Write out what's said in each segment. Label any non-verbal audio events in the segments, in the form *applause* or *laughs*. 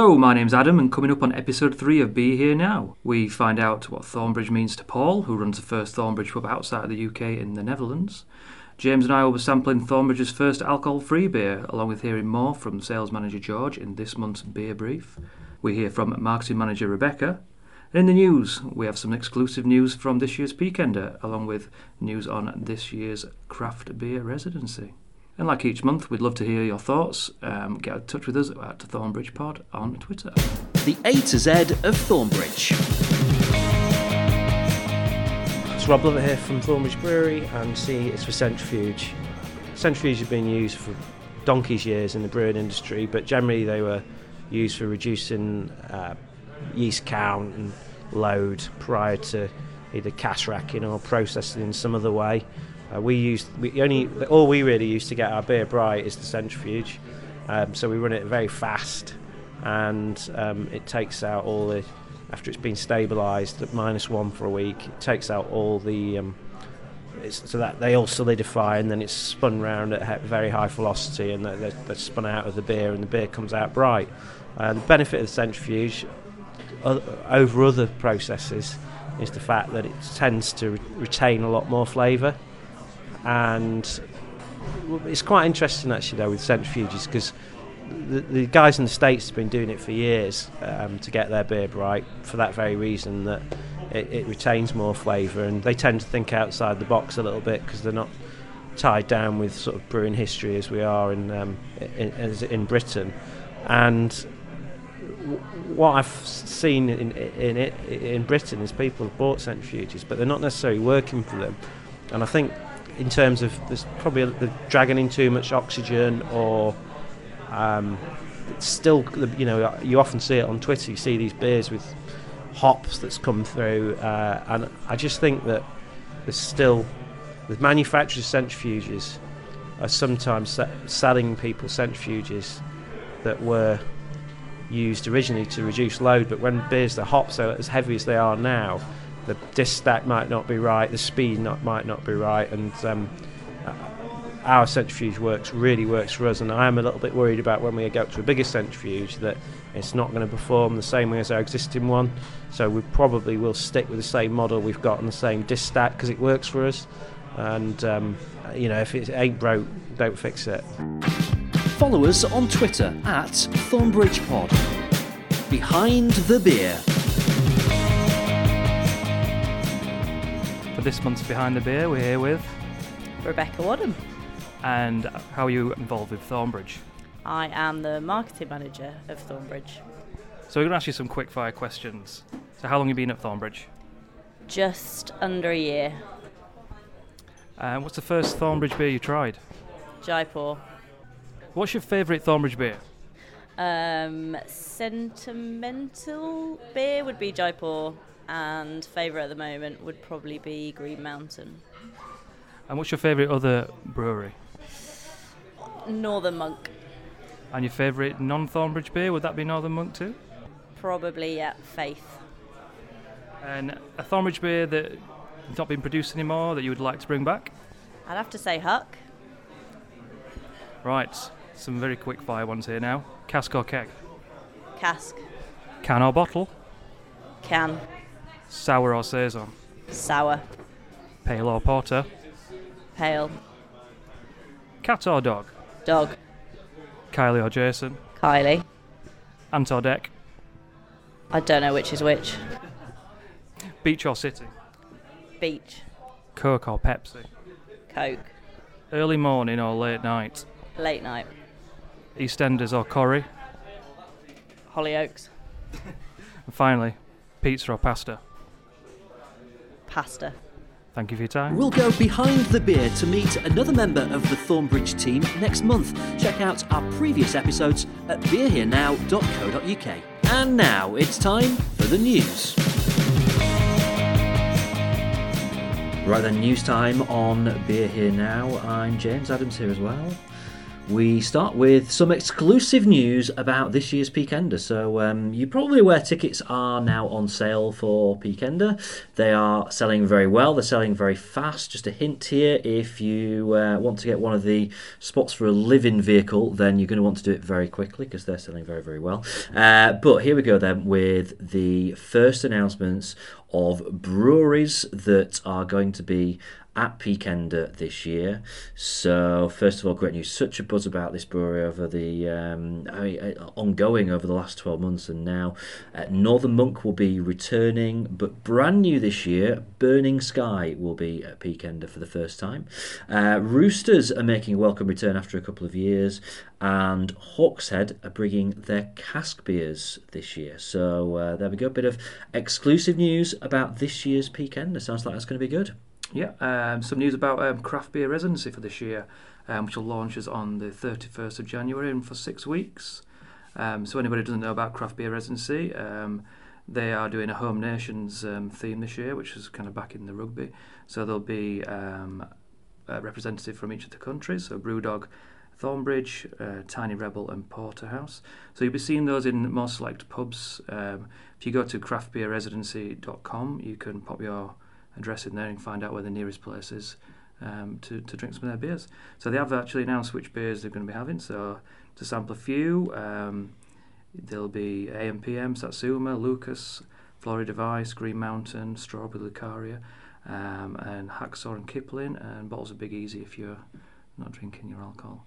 Hello, my name's Adam, and coming up on episode 3 of Beer Here Now, we find out what Thornbridge means to Paul, who runs the first Thornbridge pub outside of the UK in the Netherlands. James and I will be sampling Thornbridge's first alcohol free beer, along with hearing more from sales manager George in this month's beer brief. We hear from marketing manager Rebecca. And in the news, we have some exclusive news from this year's Peakender, along with news on this year's craft beer residency. And like each month, we'd love to hear your thoughts. Um, get in touch with us at Thornbridge Pod on Twitter. The A to Z of Thornbridge. It's Rob Lovatt here from Thornbridge Brewery, and see it's for Centrifuge. Centrifuge have been used for donkey's years in the brewing industry, but generally they were used for reducing uh, yeast count and load prior to either cask racking or processing in some other way. Uh, we used we only all we really use to get our beer bright is the centrifuge, um, so we run it very fast, and um, it takes out all the after it's been stabilised at minus one for a week. It takes out all the um, so that they all solidify and then it's spun round at very high velocity and they're, they're spun out of the beer and the beer comes out bright. Uh, the benefit of the centrifuge over other processes is the fact that it tends to re- retain a lot more flavour and it's quite interesting actually though with centrifuges because the, the, guys in the states have been doing it for years um, to get their beer bright for that very reason that it, it retains more flavour. And they tend to think outside the box a little bit because they're not tied down with sort of brewing history as we are in um, in, in Britain. And what I've seen in, in it in Britain is people have bought centrifuges but they're not necessarily working for them. And I think in terms of there's probably the dragging in too much oxygen or um, still you know you often see it on Twitter you see these beers with hops that's come through uh, and I just think that there's still the manufacturers centrifuges are sometimes selling people centrifuges that were used originally to reduce load but when beers the hops are as heavy as they are now the disc stack might not be right, the speed not, might not be right, and um, our centrifuge works really works for us. And I am a little bit worried about when we go to a bigger centrifuge that it's not going to perform the same way as our existing one. So we probably will stick with the same model we've got and the same disc stack because it works for us. And um, you know, if it ain't broke, don't fix it. Follow us on Twitter at ThornbridgePod. Behind the beer. For this month's Behind the Beer, we're here with Rebecca Wadham. And how are you involved with Thornbridge? I am the marketing manager of Thornbridge. So we're going to ask you some quick fire questions. So how long have you been at Thornbridge? Just under a year. Uh, what's the first Thornbridge beer you tried? Jaipur. What's your favourite Thornbridge beer? Um, sentimental beer would be Jaipur and favourite at the moment would probably be Green Mountain. And what's your favourite other brewery? Northern Monk. And your favourite non Thornbridge beer, would that be Northern Monk too? Probably, yeah, Faith. And a Thornbridge beer that has not been produced anymore that you would like to bring back? I'd have to say Huck. Right, some very quick fire ones here now. Cask or keg? Cask. Can or bottle? Can. Sour or saison? Sour. Pale or porter? Pale. Cat or dog? Dog. Kylie or Jason? Kylie. Ant or Dec? I don't know which is which. Beach or city? Beach. Coke or Pepsi? Coke. Early morning or late night? Late night. EastEnders or Corrie? Hollyoaks. and finally, pizza or pasta? Pasta. Thank you for your time. We'll go behind the beer to meet another member of the Thornbridge team next month. Check out our previous episodes at beerherenow.co.uk. And now it's time for the news. Right then, news time on Beer Here Now. I'm James Adams here as well. We start with some exclusive news about this year's Peakender. So, um, you're probably aware tickets are now on sale for Peakender. They are selling very well, they're selling very fast. Just a hint here if you uh, want to get one of the spots for a living vehicle, then you're going to want to do it very quickly because they're selling very, very well. Uh, but here we go then with the first announcements of breweries that are going to be at Peakender this year. So first of all, great news! Such a buzz about this brewery over the um, I mean, ongoing over the last twelve months, and now uh, Northern Monk will be returning, but brand new this year. Burning Sky will be at Peakender for the first time. Uh, Roosters are making a welcome return after a couple of years, and Hawkshead are bringing their cask beers this year. So uh, there we go, a bit of exclusive news about this year's peak Peakender. Sounds like that's going to be good. Yeah, um, some news about um, craft beer residency for this year, um, which will launches on the 31st of January and for six weeks. Um, so anybody who doesn't know about craft beer residency, um, they are doing a home nations um, theme this year, which is kind of back in the rugby. So there'll be a representative from each of the countries. So Brewdog, Thornbridge, uh, Tiny Rebel, and Porterhouse. So you'll be seeing those in more select pubs. If you go to craftbeerresidency.com, you can pop your address in there and find out where the nearest place is um, to, to drink some of their beers. So they have actually announced which beers they're going to be having. So to sample a few, um, there'll be AMPM, Satsuma, Lukas, Florida Vice, Green Mountain, Strawberry Lucaria, um, and Hacksaw and Kipling, and bottles of Big Easy if you're not drinking your alcohol.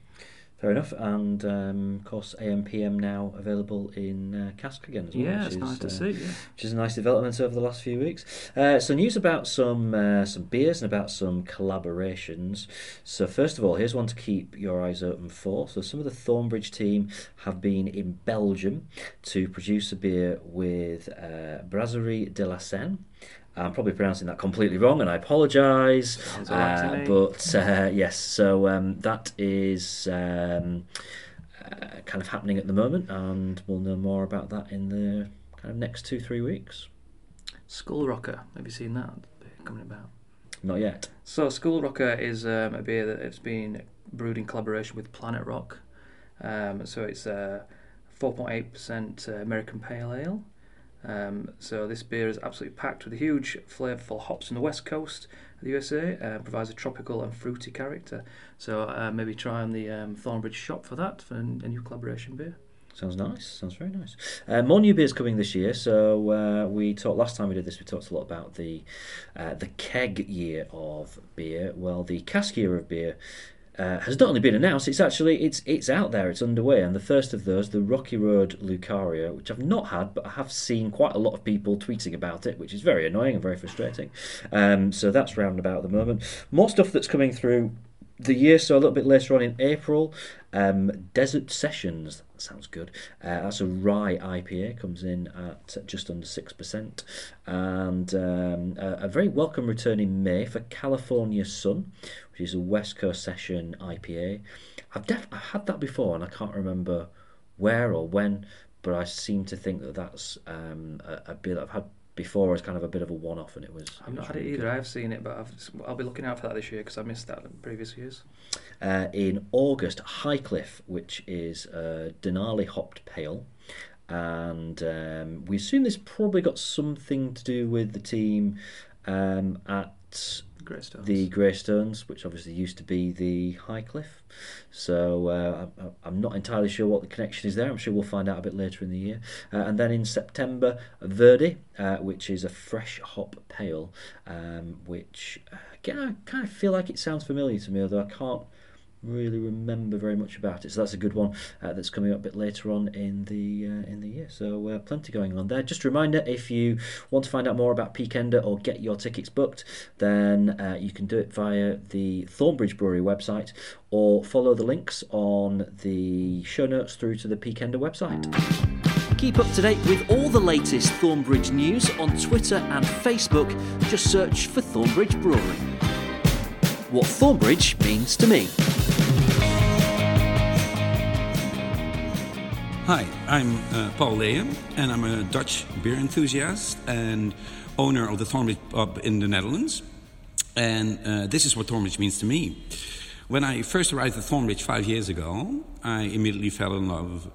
Fair enough, and um, of course AMPM now available in uh, cask again as well. Yeah, which it's is, nice to uh, see. Yeah. which is a nice development over the last few weeks. Uh, so news about some uh, some beers and about some collaborations. So first of all, here's one to keep your eyes open for. So some of the Thornbridge team have been in Belgium to produce a beer with uh, Brasserie de la Senne. I'm probably pronouncing that completely wrong, and I apologise. Sounds all right to Uh, but uh, yes, so um, that is um, uh, kind of happening at the moment, and we'll know more about that in the kind of next two three weeks. Skull Rocker, have you seen that coming about? Not yet. So Skull Rocker is um, a beer that has been brewed in collaboration with Planet Rock. Um, so it's a 4.8% uh, American Pale Ale. Um, so this beer is absolutely packed with huge flavourful hops from the west coast of the USA. Uh, provides a tropical and fruity character. So uh, maybe try on the um, Thornbridge shop for that for a new collaboration beer. Sounds nice. Sounds very nice. Uh, more new beers coming this year. So uh, we talked last time we did this. We talked a lot about the uh, the keg year of beer. Well, the cask year of beer uh, has not only been announced. It's actually it's it's out there. It's underway. And the first of those, the Rocky Road Lucaria, which I've not had, but I have seen quite a lot of people tweeting about it, which is very annoying and very frustrating. Um, so that's round about at the moment. More stuff that's coming through the year, so a little bit later on in April. Um, Desert Sessions, sounds good. Uh, that's a rye IPA, comes in at just under 6%. And um, a, a very welcome return in May for California Sun, which is a West Coast Session IPA. I've, def- I've had that before and I can't remember where or when, but I seem to think that that's um, a, a beer that I've had before as kind of a bit of a one off, and it was. I've not was had it either. I've seen it, but I've, I'll be looking out for that this year because I missed that in previous years. uh, in August, Highcliffe, which is a Denali hopped pale. And um, we assume this probably got something to do with the team um, at Greystones. the Greystones, which obviously used to be the High Cliff. So uh, I- I'm not entirely sure what the connection is there. I'm sure we'll find out a bit later in the year. Uh, and then in September, Verdi, uh, which is a fresh hop pale, um, which uh, again I kind of feel like it sounds familiar to me, although I can't really remember very much about it. So that's a good one uh, that's coming up a bit later on in the uh, in the year. So uh, plenty going on there. Just a reminder, if you want to find out more about Peakender or get your tickets booked, then uh, you can do it via the Thornbridge Brewery website or follow the links on the show notes through to the Peakender website. Keep up to date with all the latest Thornbridge news on Twitter and Facebook. Just search for Thornbridge Brewery. What Thornbridge means to me. Hi, I'm uh, Paul Leyen, and I'm a Dutch beer enthusiast and owner of the Thornbridge pub in the Netherlands. And uh, this is what Thornbridge means to me. when I first arrived at Thornbridge five years ago, I immediately fell in love.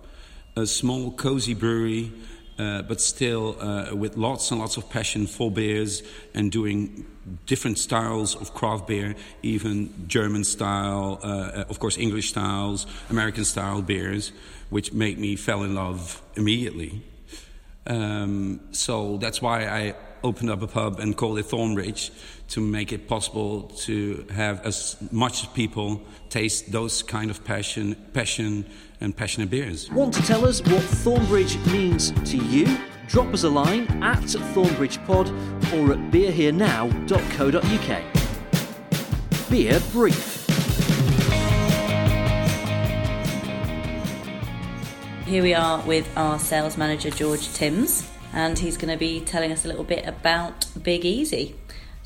A small, cozy brewery, uh, but still uh, with lots and lots of passion for beers and doing different styles of craft beer, even German style, uh, of course, English styles, American style beers, which made me fell in love immediately. Um, so that's why I opened up a pub and called it Thornbridge to make it possible to have as much people taste those kind of passion, passion and passionate beers. Want to tell us what Thornbridge means to you? Drop us a line at ThornbridgePod or at beerherenow.co.uk. Beer Brief. Here we are with our sales manager George Timms, and he's going to be telling us a little bit about Big Easy.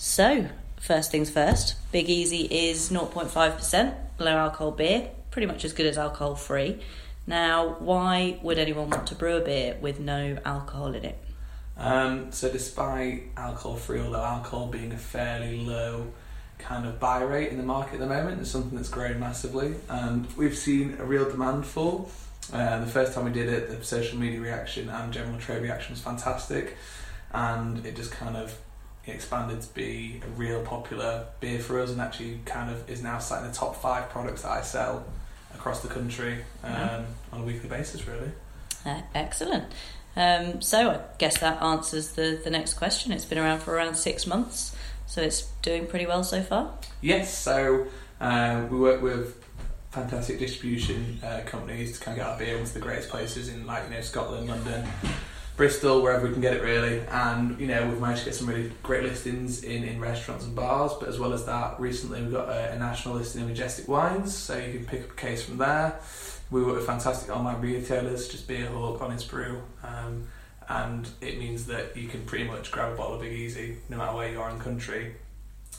So, first things first, Big Easy is 0.5% low alcohol beer, pretty much as good as alcohol free. Now, why would anyone want to brew a beer with no alcohol in it? Um, so, despite alcohol free or low alcohol being a fairly low kind of buy rate in the market at the moment, it's something that's grown massively, and we've seen a real demand for. Uh, the first time we did it, the social media reaction and general trade reaction was fantastic, and it just kind of expanded to be a real popular beer for us, and actually kind of is now sat in the top five products that I sell across the country um, mm-hmm. on a weekly basis, really. Uh, excellent. Um, so I guess that answers the, the next question. It's been around for around six months, so it's doing pretty well so far. Yes, so uh, we work with fantastic distribution uh, companies to kind of get our beer into the greatest places in like you know Scotland, London, Bristol, wherever we can get it really. And you know we've managed to get some really great listings in, in restaurants and bars. But as well as that, recently we've got a, a national listing in Majestic Wines, so you can pick up a case from there. We work with fantastic online retailers, just Beerhawk, Honest Brew. Um, and it means that you can pretty much grab a bottle of Big Easy no matter where you are in the country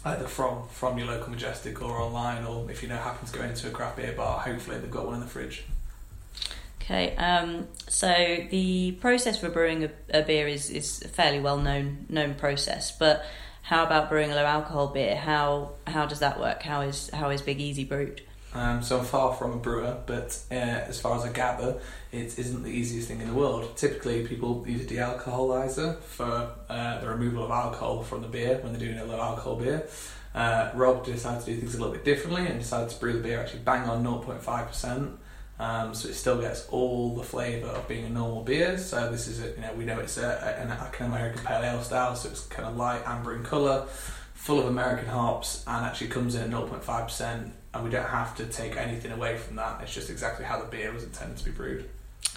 either from from your local Majestic or online, or if you know happen to go into a craft beer bar, hopefully they've got one in the fridge. Okay, um, so the process for brewing a, a, beer is, is a fairly well known known process, but how about brewing a low alcohol beer? How how does that work? How is how is Big Easy brewed? Um, so I'm far from a brewer, but uh, as far as I gather, it isn't the easiest thing in the world. Typically, people use a dealcoholizer for uh, the removal of alcohol from the beer when they're doing a low alcohol beer. Uh, Rob decided to do things a little bit differently and decided to brew the beer actually bang on 0.5%. Um, so it still gets all the flavour of being a normal beer. So this is a, you know we know it's a, an, an American pale ale style, so it's kind of light amber in colour, full of American hops, and actually comes in at 0.5%. And we don't have to take anything away from that. It's just exactly how the beer was intended to be brewed.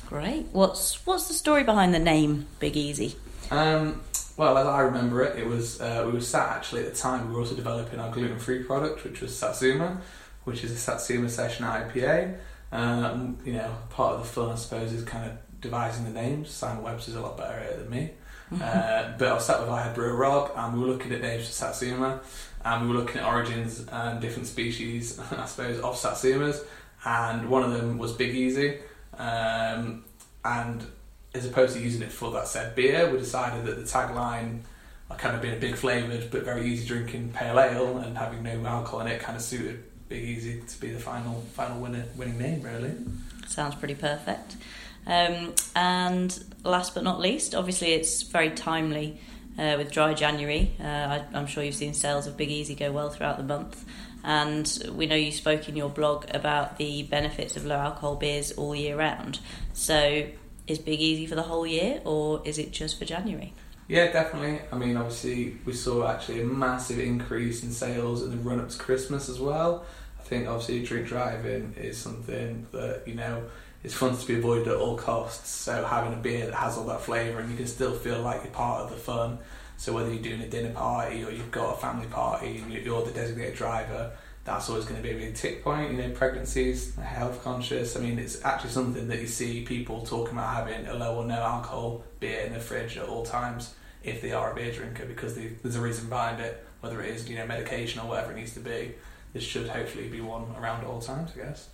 Great. What's what's the story behind the name Big Easy? Um, well, as I remember it, it was uh, we were sat actually at the time. We were also developing our gluten-free product, which was Satsuma, which is a Satsuma Session IPA. Um, you know, part of the fun, I suppose, is kind of devising the names. Simon Webster's a lot better at it than me. Mm-hmm. Uh, but I was sat with our brewer Rob, and we were looking at names for Satsuma, and we were looking at origins and different species, *laughs* I suppose, of Satsumas. And one of them was Big Easy. Um, and as opposed to using it for that said beer, we decided that the tagline, like kind of being a big flavoured but very easy drinking pale ale and having no alcohol in it, kind of suited Big Easy to be the final final winner, winning name, really. Sounds pretty perfect. Um, and last but not least, obviously it's very timely uh, with dry January. Uh, I, I'm sure you've seen sales of Big Easy go well throughout the month. And we know you spoke in your blog about the benefits of low alcohol beers all year round. So, is Big Easy for the whole year or is it just for January? Yeah, definitely. I mean, obviously, we saw actually a massive increase in sales in the run up to Christmas as well. I think obviously drink driving is something that you know is fun to be avoided at all costs. So having a beer that has all that flavour and you can still feel like you're part of the fun so whether you're doing a dinner party or you've got a family party and you're the designated driver, that's always going to be a big tick point. You know, pregnancies, health conscious. I mean, it's actually something that you see people talking about having a low or no alcohol beer in the fridge at all times if they are a beer drinker because they, there's a reason behind it. Whether it is you know medication or whatever it needs to be, this should hopefully be one around at all times. I guess.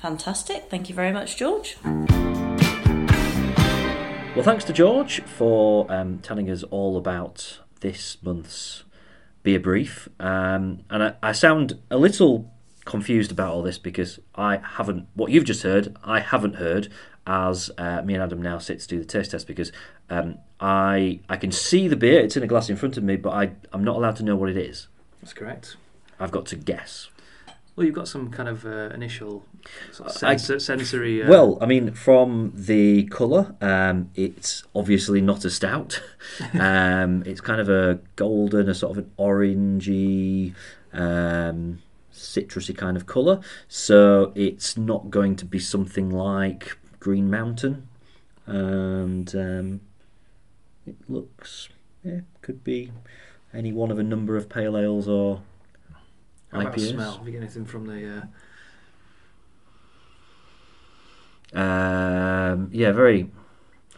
Fantastic. Thank you very much, George. Well, thanks to George for um, telling us all about this month's beer brief. Um, and I, I, sound a little confused about all this because I haven't what you've just heard. I haven't heard as uh, me and Adam now sit to do the taste test because um, I I can see the beer. It's in a glass in front of me, but I I'm not allowed to know what it is. That's correct. I've got to guess. Well, you've got some kind of uh, initial sort of I- sensory. Uh, Well, I mean, from the colour, um, it's obviously not a stout. *laughs* um, it's kind of a golden, a sort of an orangey, um, citrusy kind of colour. So it's not going to be something like Green Mountain. And um, it looks, yeah, could be any one of a number of pale ales or how about IPAs. smell? Have you got anything from the? Uh, Um, yeah, very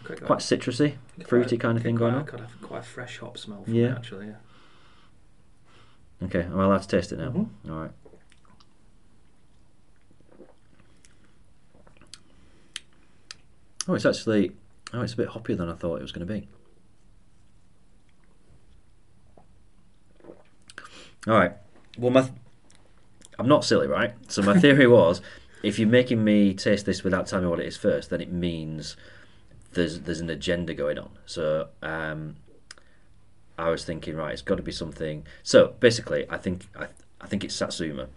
quite, quite citrusy, fruity kind of thing quite, going on. Quite a, quite a fresh hop smell from Yeah. it, actually. Yeah. Okay, am I allowed to taste it now? Mhm. All right. Oh, it's actually oh, it's a bit hoppier than I thought it was going to be. All right. Well, my th- I'm not silly, right? So my theory was, if you're making me taste this without telling me what it is first, then it means there's there's an agenda going on. So um, I was thinking, right, it's got to be something. So basically, I think I, I think it's Satsuma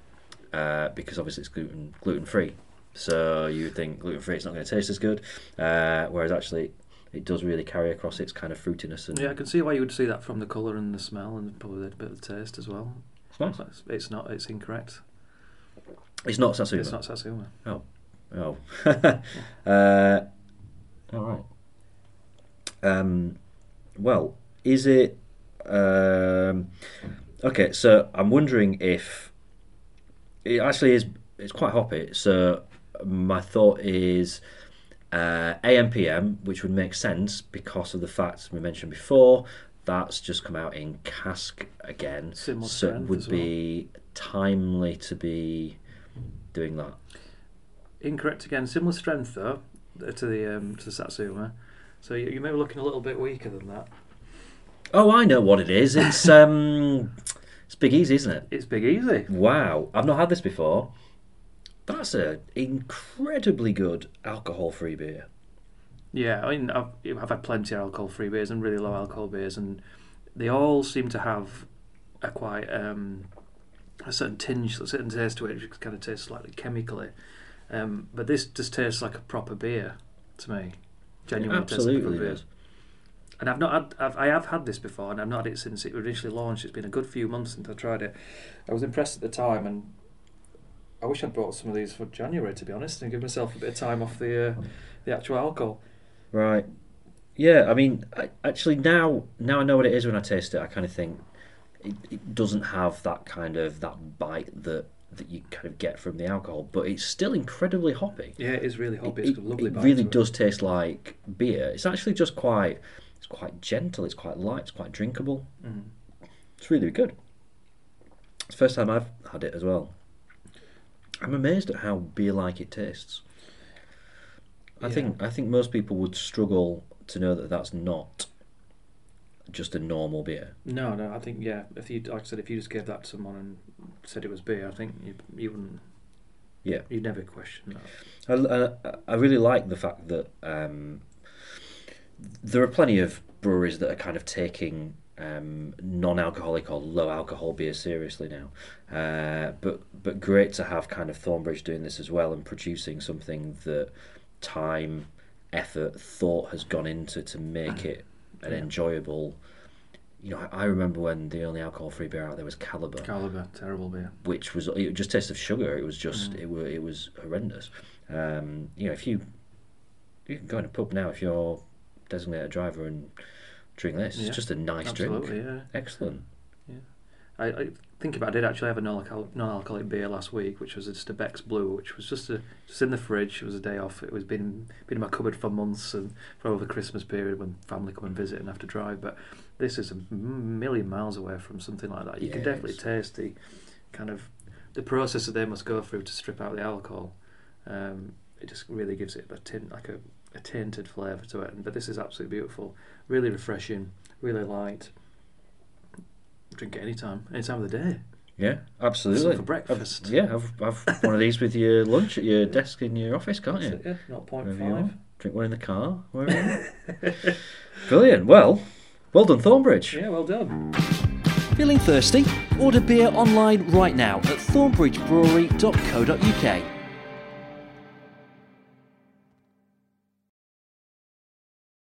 uh, because obviously it's gluten gluten free. So you think gluten free, it's not going to taste as good, uh, whereas actually it does really carry across its kind of fruitiness and Yeah, I can see why you would see that from the colour and the smell and probably a bit of the taste as well. It's nice. It's, it's not. It's incorrect. It's not Satsuma. It's not Satsuma. Oh. *laughs* uh, all right. Um, well, is it? Um, okay, so I'm wondering if it actually is. It's quite hoppy. So my thought is uh, AMPM, which would make sense because of the fact we mentioned before. That's just come out in cask again, Similar so it would as well. be timely to be doing that. Incorrect again. Similar strength though to the um, to the Satsuma. So you, you may be looking a little bit weaker than that. Oh, I know what it is. It's *laughs* um, it's Big Easy, isn't it? It's Big Easy. Wow, I've not had this before. That's an incredibly good alcohol-free beer. Yeah, I mean, I've, I've had plenty of alcohol-free beers and really low alcohol beers, and they all seem to have a quite um, a certain tinge, a certain taste to it, which kind of tastes slightly chemically. Um, but this just tastes like a proper beer to me. Genuinely tastes like a proper beer. And I've not had, I've, I have had this before, and I've not had it since it initially launched. It's been a good few months since I tried it. I was impressed at the time, and I wish I'd brought some of these for January, to be honest, and give myself a bit of time off the uh, the actual alcohol. Right. Yeah, I mean, I, actually, now now I know what it is when I taste it. I kind of think it, it doesn't have that kind of that bite that that you kind of get from the alcohol, but it's still incredibly hoppy. Yeah, it is really hoppy. It, It's got a lovely it really does taste like beer. It's actually just quite it's quite gentle. It's quite light. It's quite drinkable. Mhm. It's really good. It's the first time I've had it as well. I'm amazed at how beer-like it tastes. I Yeah. think I think most people would struggle to know that that's not just a normal beer. No, no, I think yeah. If you, like I said, if you just gave that to someone and said it was beer, I think you, you wouldn't. Yeah. You'd never question that. I, I, I really like the fact that um, there are plenty of breweries that are kind of taking um, non-alcoholic or low-alcohol beer seriously now. Uh, but but great to have kind of Thornbridge doing this as well and producing something that time, effort, thought has gone into to make it an Yeah. enjoyable. You know, I, I remember when the only alcohol-free beer out there was Kaliber Kaliber, terrible beer. which was it just tasted of sugar. It was just Mm. it was it was horrendous. Um, you know, if you you can go in a pub now if you're designated driver and drink this, Yeah, it's just a nice Absolutely, drink. yeah. Excellent. I, I think about. it, I did actually have a non-alcoholic, beer last week, which was just a Beck's Blue, which was just a just in the fridge. It was a day off. It was been been in my cupboard for months and for over the Christmas period when family come and visit and have to drive. But this is a million miles away from something like that. You can definitely taste the kind of the process that they must go through to strip out the alcohol. Um, it just really gives it a tint like a, a tainted flavour to it. But this is absolutely beautiful, really refreshing, really light. Drink it anytime, any time of the day. Yeah, absolutely. Some for breakfast. Have, yeah, have, have one of these with your lunch at your desk in your office, can't you? Yeah, not point Wherever you five. Drink one in the car. Wherever you. *laughs* Brilliant. Well, well done, Thornbridge. Yeah, well done. Feeling thirsty? Order beer online right now at thornbridgebrewery.co.uk.